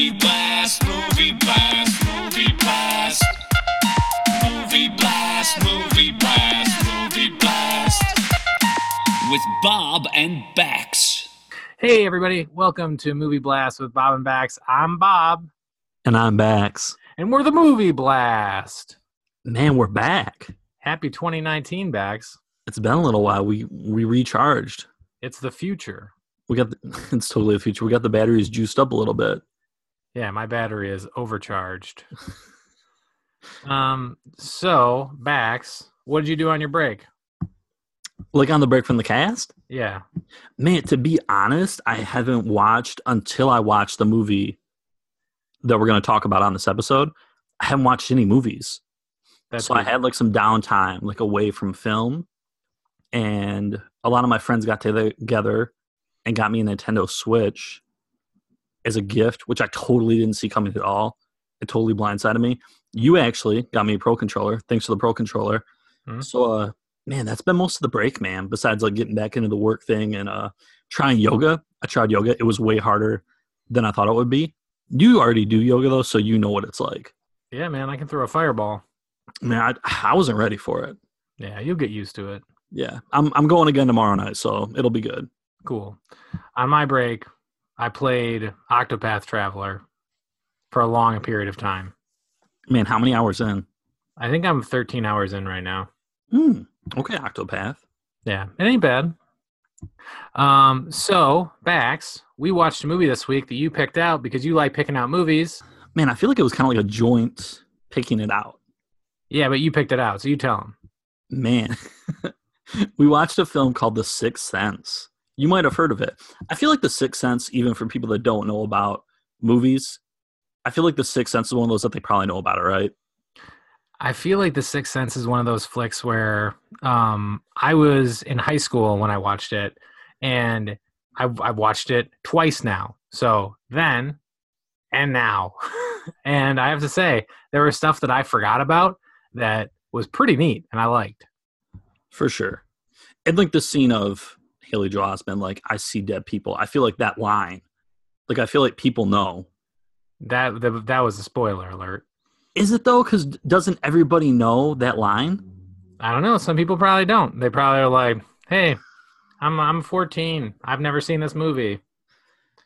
Movie blast, movie blast, movie blast. Movie blast, movie blast, movie blast. With Bob and Bax. Hey, everybody. Welcome to Movie Blast with Bob and Bax. I'm Bob, And I'm Bax. and we're the Movie Blast. Man, we're back. Happy 2019, Bax. It's been a little while. We we recharged. It's the future. We got the, it's totally the future. We got the batteries juiced up a little bit. Yeah, my battery is overcharged. um, so, Bax, what did you do on your break? Like on the break from the cast. Yeah. Man, to be honest, I haven't watched until I watched the movie that we're going to talk about on this episode. I haven't watched any movies. That's so I had like some downtime, like away from film, and a lot of my friends got together and got me a Nintendo Switch as a gift, which I totally didn't see coming at all. It totally blindsided me. You actually got me a Pro controller. Thanks for the Pro controller. Mhm. So, uh, man, that's been most of the break, man. Besides like getting back into the work thing and uh, trying yoga. I tried yoga. It was way harder than I thought it would be. You already do yoga though, so you know what it's like. yeah, man, I can throw a fireball. Man, I, I wasn't ready for it. Yeah, you'll get used to it. Yeah, I'm I'm going again tomorrow night, so it'll be good. Cool. On my break, I played Octopath Traveler for a long period of time. Man, how many hours in? I think I'm 13 hours in right now. Hmm. Okay, Octopath. Yeah, it ain't bad. Um, so Bax, we watched a movie this week that you picked out because you like picking out movies. Man, I feel like it was kind of like a joint picking it out. Yeah, but you picked it out, so you tell them. Man, we watched a film called The Sixth Sense. You might have heard of it. I feel like The Sixth Sense, even for people that don't know about movies, I feel like The Sixth Sense is one of those that they probably know about it, right? I feel like The Sixth Sense is one of those flicks where um, I was in high school when I watched it, and I've, I've watched it twice now. So then and now. and I have to say, there was stuff that I forgot about that was pretty neat and I liked. For sure. And like the scene of Haley Joel Osment, like, I see dead people. I feel like that line, like, I feel like people know That that, that was a spoiler alert. Is it though? Because doesn't everybody know that line? I don't know. Some people probably don't. They probably are like, "Hey, I'm I'm 14. I've never seen this movie."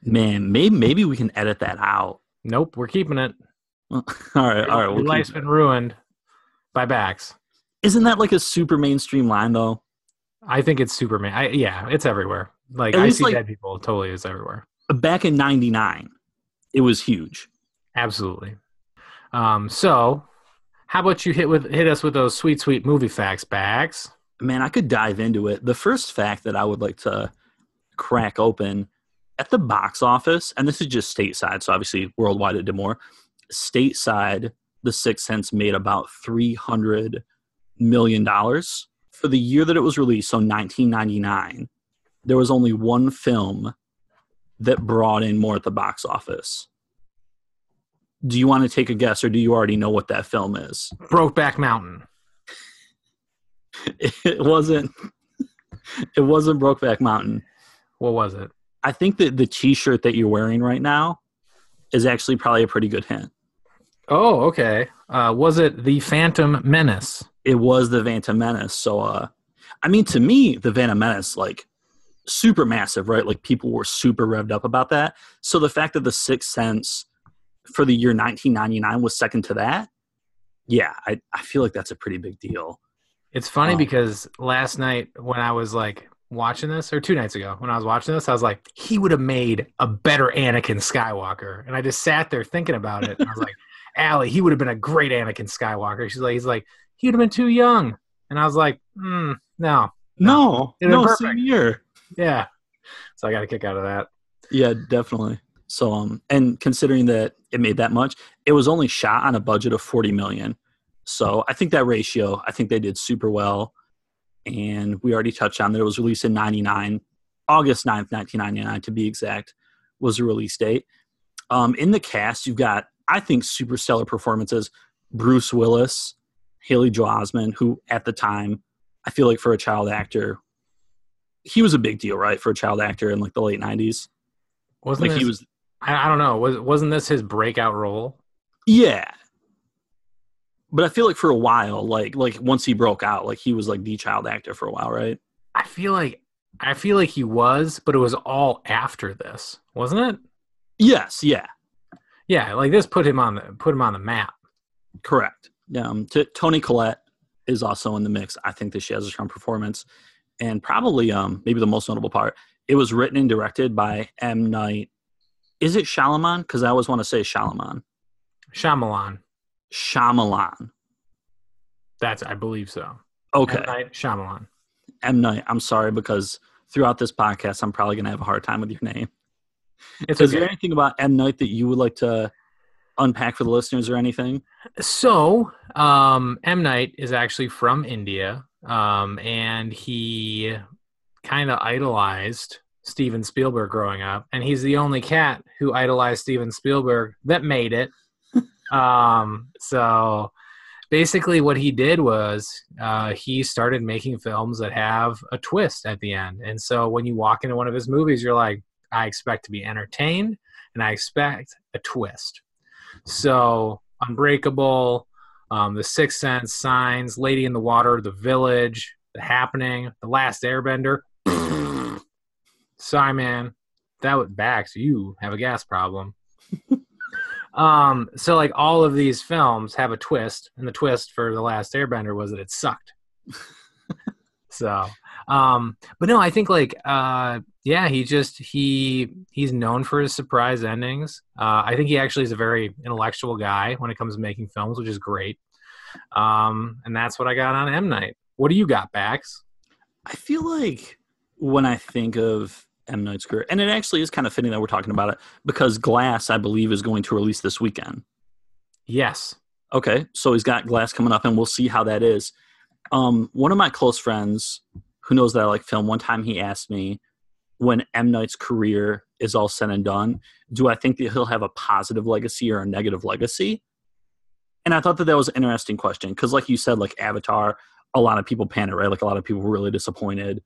Man, maybe maybe we can edit that out. Nope, we're keeping it. all right, all right. Your We'll life's been ruined by Bax. Isn't that like a super mainstream line though? I think it's Superman. I, yeah, it's everywhere. Like I see like- dead people. Totally is everywhere. Back in '99, it was huge. Absolutely. Um. So, how about you hit with hit us with those sweet sweet movie facts, Bax? Man, I could dive into it. The first fact that I would like to crack open at the box office, and this is just stateside, so obviously worldwide it did more. Stateside, The Sixth Sense made about three hundred million dollars for the year that it was released. So 1999, there was only one film that brought in more at the box office. Do you want to take a guess, or do you already know what that film is? Brokeback Mountain. It wasn't. It wasn't Brokeback Mountain. What was it? I think that the T-shirt that you're wearing right now is actually probably a pretty good hint. Oh, okay. Uh, was it the Phantom Menace? It was the Phantom Menace. So, uh, I mean, to me, the Phantom Menace, like, super massive, right? Like, people were super revved up about that. So, the fact that the Sixth Sense for the year 1999 was second to that, yeah, I, I feel like that's a pretty big deal. It's funny Oh. because last night when I was like watching this, or two nights ago when I was watching this, I was like, he would have made a better Anakin Skywalker. And I just sat there thinking about it. And I was like, Allie, he would have been a great Anakin Skywalker. She's like, he's like, he would have been too young. And I was like, hmm, no, No, no, perfect. same year. yeah. So I got a kick out of that. Yeah, definitely. So um and considering that it made that much, it was only shot on a budget of 40 million. So I think that ratio, I think they did super well. And we already touched on that it was released in 99, August 9th, 1999 to be exact, was the release date. Um in the cast, you've got I think super stellar performances. Bruce Willis, Haley Joel Osment, who at the time, I feel like for a child actor, he was a big deal, right? For a child actor in like the late 90s. Wasn't Like there, he was I, I don't know. Was wasn't this his breakout role? Yeah. But I feel like for a while, like like once he broke out, like he was like the child actor for a while, right? I feel like I feel like he was, but it was all after this, wasn't it? Yes, yeah, Yeah, like this put him on the put him on the map. correct. Yeah, um, t- Toni Collette is also in the mix. I think that she has a strong performance, and probably um maybe the most notable part. It was written and directed by M Night. Is it Shyamalan? Because I always want to say Shyamalan. Shyamalan. Shyamalan. That's I believe so. Okay. M. Night Shyamalan. M Night. I'm sorry because throughout this podcast, I'm probably gonna have a hard time with your name. It's Is there anything about M Night that you would like to unpack for the listeners or anything? So, um, M Night is actually from India, um, and he kind of idolized Steven Spielberg growing up, and he's the only cat who idolized Steven Spielberg that made it. um, so, basically, what he did was uh, he started making films that have a twist at the end, and so when you walk into one of his movies, you're like, I expect to be entertained, and I expect a twist. So, Unbreakable, um, The Sixth Sense, Signs, Lady in the Water, The Village, The Happening, The Last Airbender. Sorry, man. That was Bax. You have a gas problem. um, so like all of these films have a twist, and the twist for The Last Airbender was that it sucked. so, um, but no, I think like uh, yeah, he just he he's known for his surprise endings. Uh, I think he actually is a very intellectual guy when it comes to making films, which is great. Um, and that's what I got on M Night. What do you got, Bax? I feel like when I think of M Night's career, and it actually is kind of fitting that we're talking about it because Glass, I believe, is going to release this weekend. Yes. Okay, so he's got Glass coming up, and we'll see how that is. Um, one of my close friends who knows that I like film, one time he asked me, when M Night's career is all said and done, do I think that he'll have a positive legacy or a negative legacy? And I thought that that was an interesting question because, like you said, like Avatar, a lot of people panic, right? Like a lot of people were really disappointed.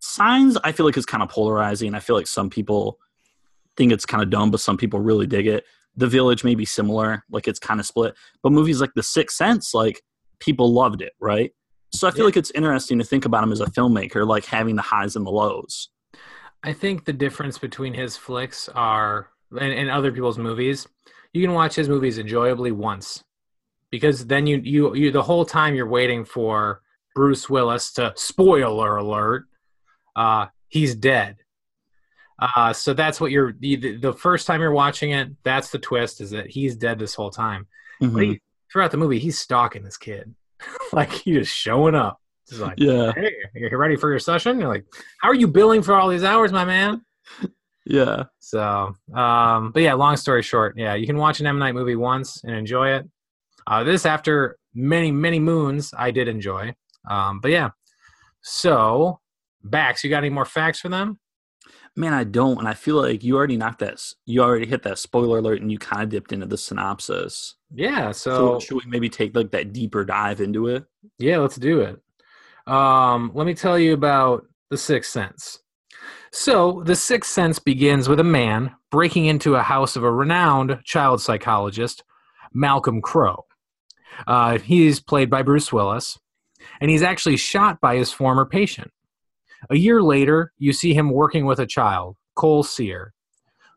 Signs, I feel like is kind of polarizing. I feel like some people think it's kind of dumb, but some people really dig it. The Village may be similar, like it's kind of split. But movies like The Sixth Sense, like people loved it, right? So I feel Yeah. like it's interesting to think about him as a filmmaker, like having the highs and the lows. I think the difference between his flicks are and, and other people's movies. You can watch his movies enjoyably once, because then you you you the whole time you're waiting for Bruce Willis to spoiler alert, uh, he's dead. Uh, so that's what you're the, the first time you're watching it. That's the twist is that he's dead this whole time. Mhm. But he, throughout the movie, he's stalking this kid, like he just showing up. Just like, Yeah, hey, you ready for your session? You're like, how are you billing for all these hours, my man? yeah. So, um, but yeah, long story short, yeah, you can watch an M Night movie once and enjoy it. Uh, this, after many, many moons, I did enjoy. Um, but yeah, so Bax, you got any more facts for them? Man, I don't, and I feel like you already knocked that. You already hit that spoiler alert, and you kind of dipped into the synopsis. Yeah, So, so should we maybe take like that deeper dive into it? yeah, let's do it. Um, let me tell you about the Sixth Sense. So, the Sixth Sense begins with a man breaking into a house of a renowned child psychologist, Malcolm Crowe. Uh, he's played by Bruce Willis, and he's actually shot by his former patient. A year later, you see him working with a child, Cole Sear,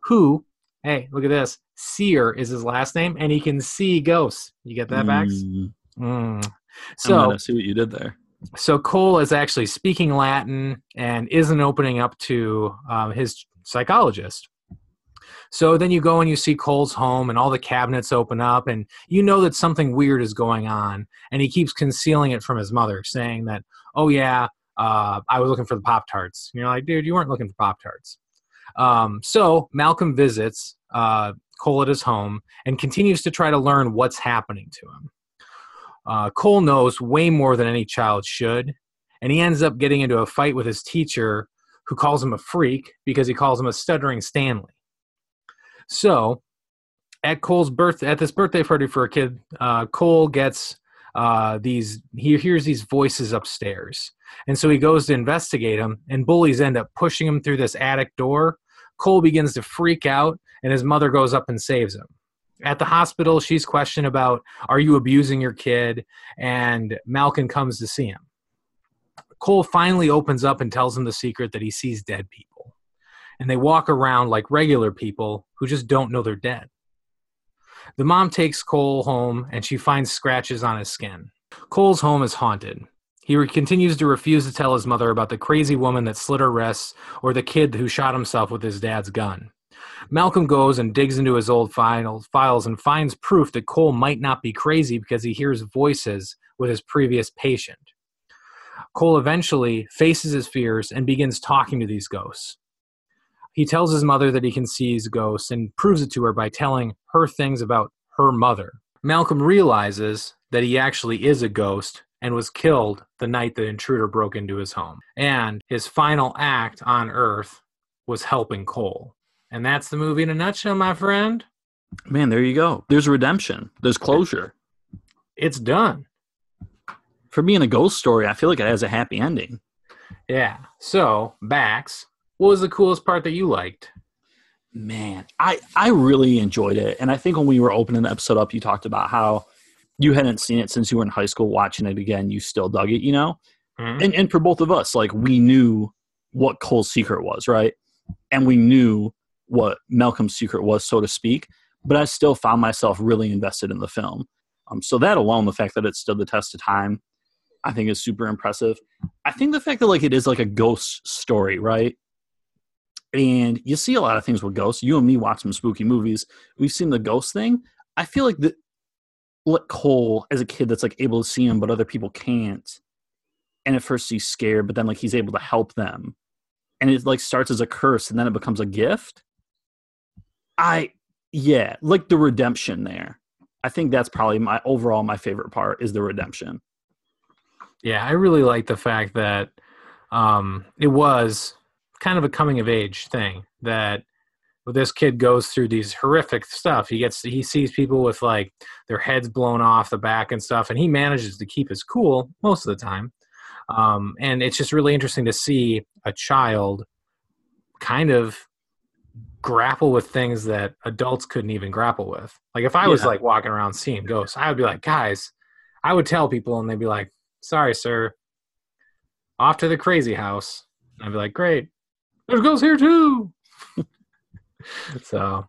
who, hey, look at this. Sear is his last name, and he can see ghosts. You get that, Max? Mm, Mm. So, gonna see what you did there. so Cole is actually speaking Latin and isn't opening up to um, his psychologist. So then you go and you see Cole's home, and all the cabinets open up, and you know that something weird is going on. And he keeps concealing it from his mother, saying that, "Oh yeah, uh, I was looking for the Pop Tarts." You're like, "Dude, you weren't looking for Pop Tarts." Um, so Malcolm visits uh, Cole at his home and continues to try to learn what's happening to him. Uh, Cole knows way more than any child should, and he ends up getting into a fight with his teacher, who calls him a freak because he calls him a stuttering Stanley. So, at Cole's birth, at this birthday party for a kid, uh, Cole gets uh, these. He hears these voices upstairs, and so he goes to investigate them. And bullies end up pushing him through this attic door, Cole begins to freak out, and his mother goes up and saves him. At the hospital, she's questioned about, Are you abusing your kid? And Malcolm comes to see him. Cole finally opens up and tells him the secret that he sees dead people. And they walk around like regular people who just don't know they're dead. The mom takes Cole home and she finds scratches on his skin. Cole's home is haunted. He re- continues to refuse to tell his mother about the crazy woman that slit her wrists or the kid who shot himself with his dad's gun. Malcolm goes and digs into his old files and finds proof that Cole might not be crazy because he hears voices with his previous patient. Cole eventually faces his fears and begins talking to these ghosts. He tells his mother that he can see his ghosts and proves it to her by telling her things about her mother. Malcolm realizes that he actually is a ghost and was killed the night the intruder broke into his home. And his final act on Earth was helping Cole. And that's the movie in a nutshell, my friend. Man, there you go. There's redemption. There's closure. It's done. For being a ghost story, I feel like it has a happy ending. Yeah. So, Bax, what was the coolest part that you liked? Man, I I really enjoyed it, and I think when we were opening the episode up, you talked about how you hadn't seen it since you were in high school. Watching it again, you still dug it, you know. Mhm. And and for both of us, like we knew what Cole's secret was, right? And we knew what Malcolm's secret was, so to speak. But I still found myself really invested in the film. Um, so that alone, the fact that it stood the test of time, I think is super impressive. I think the fact that like it is like a ghost story, right? And you see a lot of things with ghosts. You and me watch some spooky movies. We've seen the ghost thing. I feel like that let Cole as a kid that's like able to see him, but other people can't. And at first he's scared, but then like he's able to help them. And it like starts as a curse and then it becomes a gift. I yeah, like the redemption there. I think that's probably my overall my favorite part is the redemption. Yeah, I really like the fact that um, it was kind of a coming of age thing that this kid goes through these horrific stuff. He gets he sees people with like their heads blown off the back and stuff, and he manages to keep his cool most of the time. Um, and it's just really interesting to see a child kind of grapple with things that adults couldn't even grapple with. Like if I was Yeah. like walking around seeing ghosts, I would be like, guys, I would tell people, and they'd be like, sorry, sir, off to the crazy house. And I'd be like, great, there's ghosts here too. so,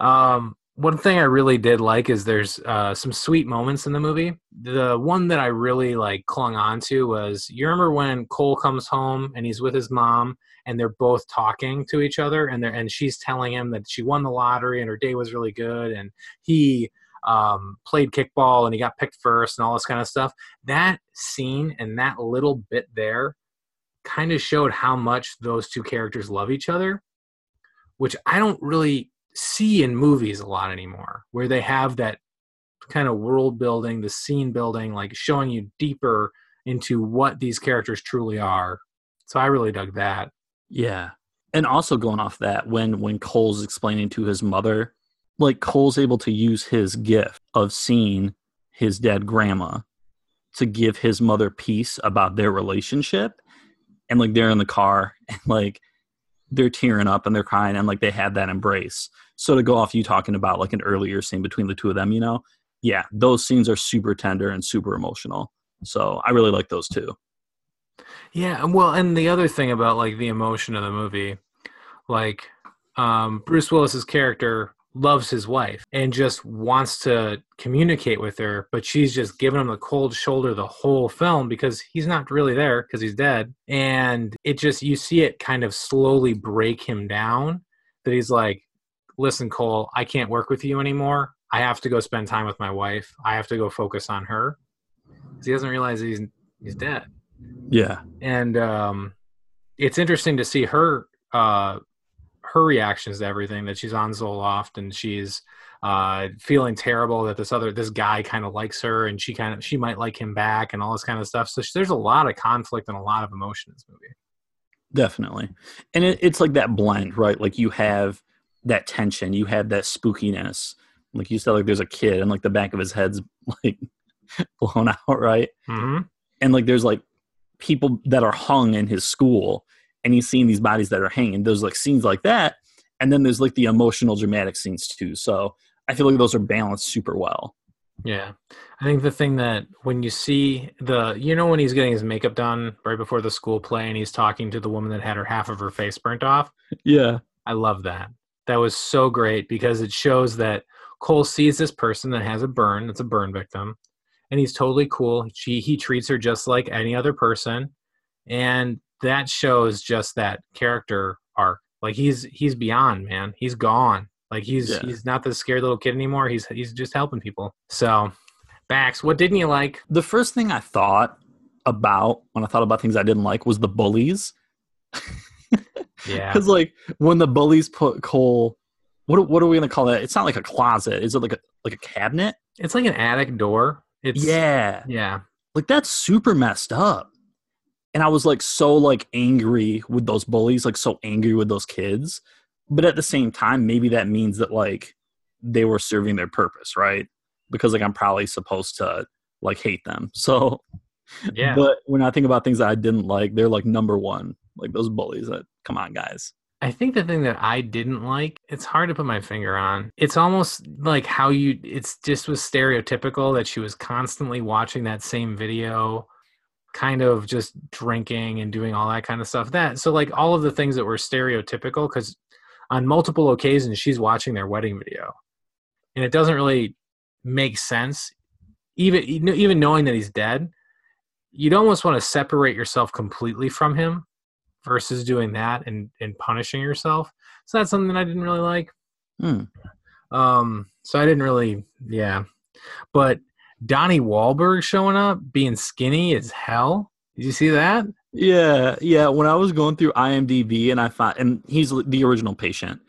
um, one thing I really did like is there's uh, some sweet moments in the movie. The one that I really like clung on to was you remember when Cole comes home and he's with his mom and they're both talking to each other and they're and she's telling him that she won the lottery and her day was really good and he um, played kickball and he got picked first and all this kind of stuff. That scene and that little bit there kind of showed how much those two characters love each other, which I don't really see in movies a lot anymore, where they have that kind of world building, the scene building, like showing you deeper into what these characters truly are. So I really dug that. Yeah. And also going off that, when when Cole's explaining to his mother, like Cole's able to use his gift of seeing his dead grandma to give his mother peace about their relationship. And like they're in the car and like they're tearing up and they're crying and like they had that embrace. So to go off you talking about like an earlier scene between the two of them, you know, yeah, those scenes are super tender and super emotional. So I really like those too. Yeah, well, and the other thing about like the emotion of the movie, like um, Bruce Willis's character loves his wife and just wants to communicate with her, but she's just giving him the cold shoulder the whole film because he's not really there because he's dead, and it just you see it kind of slowly break him down. That he's like, "Listen, Cole, I can't work with you anymore. I have to go spend time with my wife. I have to go focus on her." he doesn't realize he's he's dead Yeah. and um, it's interesting to see her uh, her reactions to everything that she's on Zoloft and she's uh, feeling terrible that this other this guy kind of likes her and she kind of she might like him back and all this kind of stuff. So there's a lot of conflict and a lot of emotion in this movie. Definitely. And it, it's like that blend, right? Like you have that tension, you have that spookiness. Like you said, like there's a kid and like the back of his head's like blown out, right? Mm-hmm. And like there's like people that are hung in his school and he's seeing these bodies that are hanging. There's like scenes like that. and then there's like the emotional dramatic scenes too. So I feel like those are balanced super well. Yeah. I think the thing that when you see the, you know, when he's getting his makeup done right before the school play and he's talking to the woman that had her half of her face burnt off, Yeah. I love that. That was so great because it shows that Cole sees this person that has a burn, that's a burn victim, and he's totally cool. She, he treats her just like any other person. And that shows just that character arc. Like he's he's beyond, man. He's gone. Like he's Yeah. he's not the scared little kid anymore. He's he's just helping people. So, Bax, what didn't you like? The first thing I thought about when I thought about things I didn't like was the bullies. Yeah, Because like when the bullies put Cole, what what are we gonna call that? It's not like a closet. Is it like a like a cabinet? it's like an attic door. It's yeah, yeah, like that's super messed up. And I was like so like angry with those bullies, like so angry with those kids. But at the same time, maybe that means that like they were serving their purpose, right? Because like I'm probably supposed to like hate them. So yeah. But when I think about things that I didn't like, they're like number one. Like those bullies that come on guys. I think the thing that I didn't like, it's hard to put my finger on. It's almost like how you, it's just was stereotypical that she was constantly watching that same video, kind of just drinking and doing all that kind of stuff. That, so like all of the things that were stereotypical, because on multiple occasions she's watching their wedding video. And it doesn't really make sense. Even, even knowing that he's dead, you'd almost want to separate yourself completely from him versus doing that and, and punishing yourself. So that's something that I didn't really like. Hmm. Um, so I didn't really, yeah. But Donnie Wahlberg showing up being skinny as hell. Did you see that? Yeah, yeah. When I was going through IMDb and I found, and he's the original patient.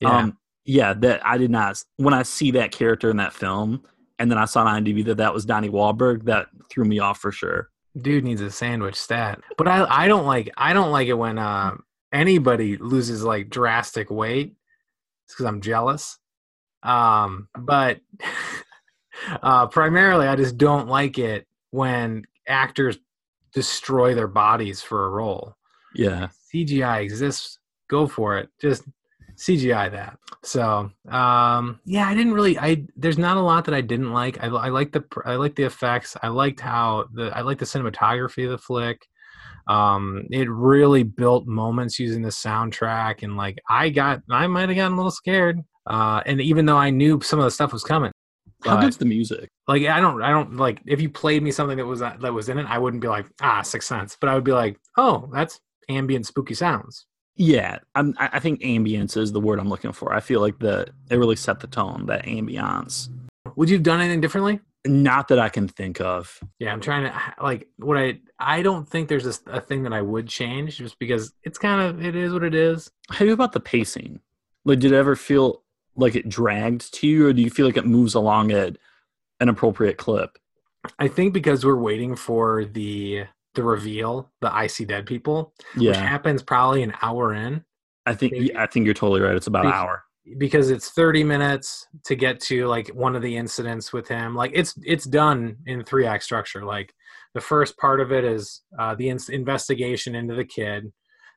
Yeah. Um, yeah, that I did not. When I see that character in that film, and then I saw on IMDb that that was Donnie Wahlberg, that threw me off for sure. Dude needs a sandwich stat. But I I don't like I don't like it when uh anybody loses like drastic weight. It's because I'm jealous. Um, but uh primarily I just don't like it when actors destroy their bodies for a role. Yeah, CGI exists, go for it. Just CGI that. So, um, yeah, I didn't really. I there's not a lot that I didn't like. I, I like the I like the effects. I liked how the I like the cinematography of the flick. Um, it really built moments using the soundtrack, and like I got, I might have gotten a little scared. Uh, and even though I knew some of the stuff was coming, how good's the music? like I don't, I don't like if you played me something that was uh, that was in it, I wouldn't be like ah Sixth Sense, but I would be like, oh, that's ambient spooky sounds. Yeah, I'm, I I think ambience is the word I'm looking for. I feel like the it really set the tone. That ambiance. Would you have done anything differently? Not that I can think of. Yeah, I'm trying to like what I I don't think there's a, a thing that I would change just because it's kind of it is what it is. How about the pacing? Like, did it ever feel like it dragged to you, or do you feel like it moves along at an appropriate clip? I think because we're waiting for the the reveal, the I see dead people, which happens probably an hour in I think maybe- I think you're totally right. It's about an hour. because it's 30 minutes to get to like one of the incidents with him. Like it's it's done in three act structure. Like the first part of it is uh, the in- investigation into the kid.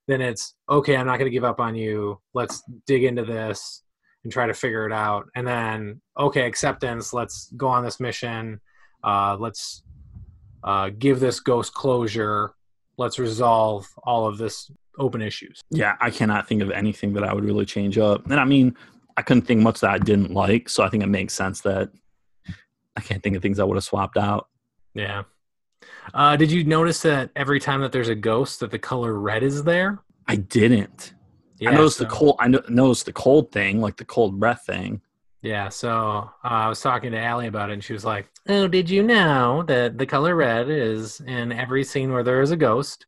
Then it's okay. I'm not going to give up on you. Let's dig into this and try to figure it out. And then okay, acceptance. Let's go on this mission. Uh, let's uh, give this ghost closure. Let's resolve all of this open issues. Yeah, I cannot think of anything that I would really change up. And I mean, I couldn't think much that I didn't like, so I think it makes sense that I can't think of things I would have swapped out. Yeah. Uh, did you notice that every time that there's a ghost, that the color red is there? I didn't. Yeah, I noticed so, the cold. I noticed the cold thing, like the cold breath thing. Yeah, so uh, I was talking to Allie about it, and she was like, "Oh, did you know that the color red is in every scene where there is a ghost?"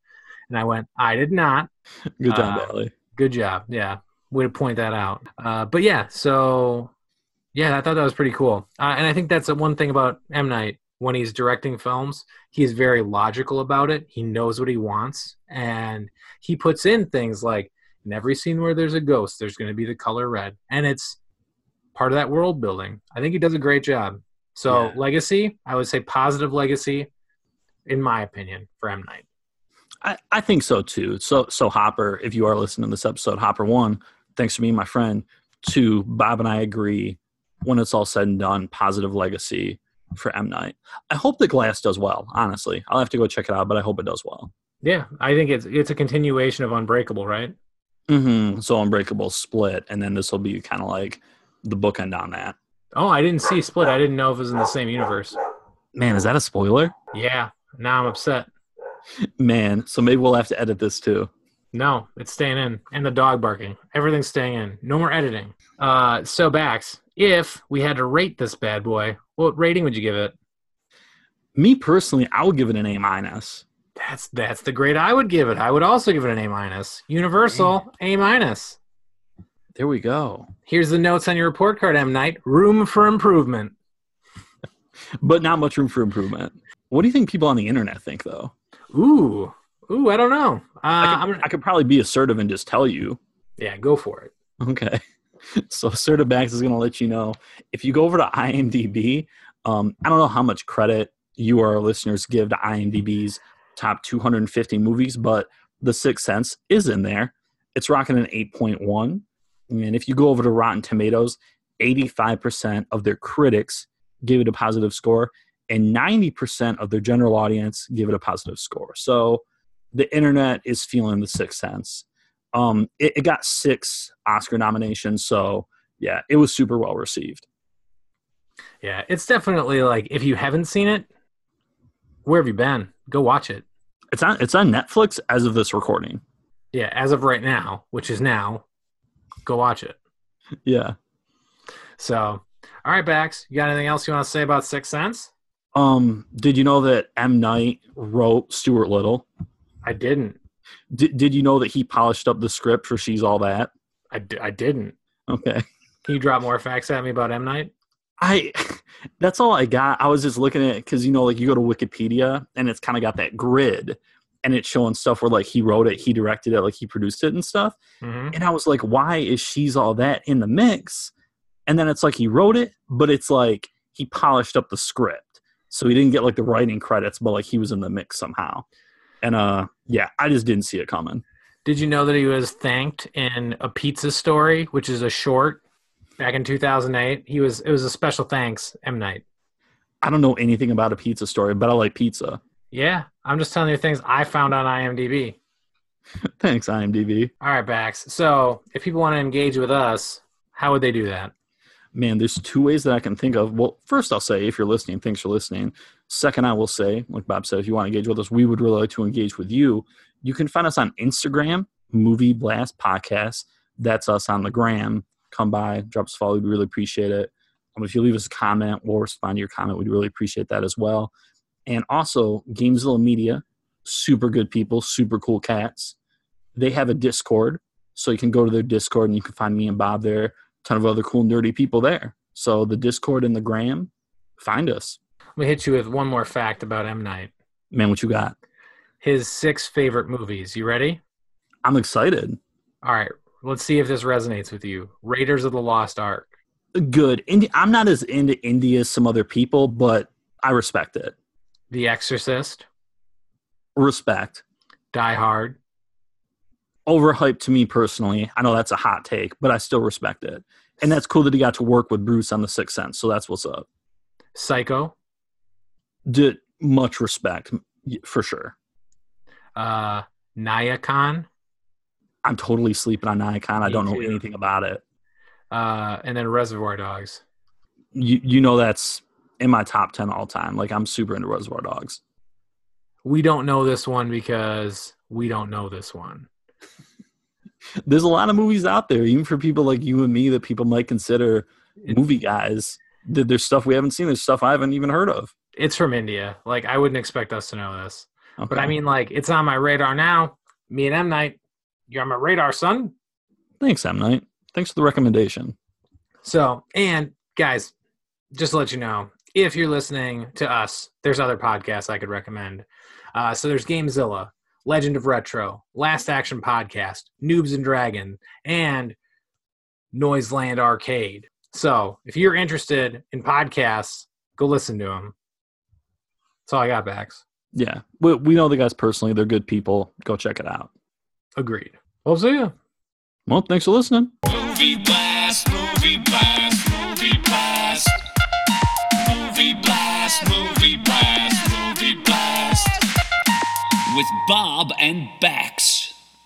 And I went, "I did not." Good job, Uh, Allie. Good job. Yeah, way to point that out. Uh, but yeah, so yeah, I thought that was pretty cool. Uh, and I think that's the one thing about M Night when he's directing films. he is very logical about it. He knows what he wants, and he puts in things like in every scene where there's a ghost, there's going to be the color red, and it's part of that world building. I think he does a great job. So Yeah. legacy, I would say positive legacy, in my opinion, for M Night. I, I think so too. So so Hopper, if you are listening to this episode, Hopper one, thanks for being my friend. Two, Bob and I agree when it's all said and done, positive legacy for M Night. I hope the Glass does well. Honestly, I'll have to go check it out, but I hope it does well. Yeah, I think it's it's a continuation of Unbreakable, right? Mm-hmm. So Unbreakable split, and then this will be kind of like the bookend on that. Oh, I didn't see Split. I didn't know if it was in the same universe. Man, is that a spoiler? Yeah, now I'm upset. Man, so maybe we'll have to edit this too. No, it's staying in. And the dog barking. Everything's staying in. No more editing. Uh so Bax, if we had to rate this bad boy, what rating would you give it? Me personally, I would give it an A minus. That's that's the grade I would give it. I would also give it an A minus. Universal A minus. There we go. Here's the notes on your report card, M Night. Room for improvement. But not much room for improvement. What do you think people on the internet think, though? Ooh, ooh, I don't know. Uh, I, could, I could probably be assertive and just tell you. yeah, go for it. Okay. So Assertive Bax is going to let you know if you go over to IMDb. Um, I don't know how much credit you or our listeners give to IMDb's top 250 movies, but The Sixth Sense is in there. It's rocking an 8.1. And if you go over to Rotten Tomatoes, 85% of their critics give it a positive score, and 90% of their general audience give it a positive score. So the internet is feeling The Sixth Sense. Um, it, it got six Oscar nominations, so yeah, it was super well received. Yeah, it's definitely like if you haven't seen it, where have you been? Go watch it. It's on it's on Netflix as of this recording. Yeah, as of right now, which is now, go watch it. Yeah. So, all right, Bax, you got anything else you want to say about Sixth Sense? Um, did you know that M Night wrote Stuart Little? I didn't. Did Did you know that he polished up the script for She's All That? I, d- I didn't. Okay. Can you drop more facts at me about M Night? I that's all I got. I was just looking at because you know, like you go to Wikipedia and it's kind of got that grid, and it's showing stuff where like he wrote it, he directed it, like he produced it and stuff. Mm-hmm. And I was like, why is she's all that in the mix? And then it's like he wrote it, but it's like he polished up the script, so he didn't get like the writing credits, but like he was in the mix somehow. And uh, yeah, I just didn't see it coming. Did you know that he was thanked in a pizza story, which is a short back in 2008? He was. It was a special thanks, M Night. I don't know anything about a pizza story, but I like pizza. Yeah, I'm just telling you things I found on IMDb. Thanks, IMDb. All right, Bax. So, if people want to engage with us, how would they do that? Man, there's two ways that I can think of. Well, first, I'll say if you're listening, thanks for listening. Second, I will say, like Bob said, if you want to engage with us, we would really like to engage with you. You can find us on Instagram, Movie Blast Podcast. That's us on the gram. Come by, drop us a follow. We'd really appreciate it. Um, if you leave us a comment, we'll respond to your comment. We'd really appreciate that as well. And also, Gamezilla Media, super good people, super cool cats. They have a Discord, so you can go to their Discord and you can find me and Bob there A ton of other cool nerdy people there. So the Discord and the Gram, find us. Let me hit you with one more fact about M Night. Man, what you got? His six favorite movies. You ready? I'm excited. All right. Let's see if this resonates with you. Raiders of the Lost Ark. Good. Indi- I'm not as into India as some other people, but I respect it. The Exorcist. Respect. Die Hard. Overhyped to me personally. I know that's a hot take, but I still respect it. And that's cool that he got to work with Bruce on the Sixth Sense. So that's what's up. Psycho. Did much respect for sure. Uh, Nayakan. I'm totally sleeping on Nayakan. I don't know too. anything about it. Uh, and then Reservoir Dogs. You you know that's in my top ten all time. Like I'm super into Reservoir Dogs. We don't know this one because we don't know this one. there's a lot of movies out there, even for people like you and me, that people might consider movie guys. There- There's stuff we haven't seen. There's stuff I haven't even heard of. It's from India. Like I wouldn't expect us to know this. But I mean, like it's on my radar now. Me and M Night, you're on my radar, son. thanks, M Night. Thanks for the recommendation. So, and guys, just to let you know, if you're listening to us, there's other podcasts I could recommend. Uh, so there's Gamezilla, Legend of Retro, Last Action Podcast, Noobs and Dragon, and Noiseland Arcade. So if you're interested in podcasts, go listen to them. That's all I got, Bax. Yeah, we, we know the guys personally. They're good people. Go check it out. Agreed. We'll see you. Well, thanks for listening. Movie Movie blast, movie blast, movie blast. Movie blast, movie blast, movie blast. With Bob and Bax.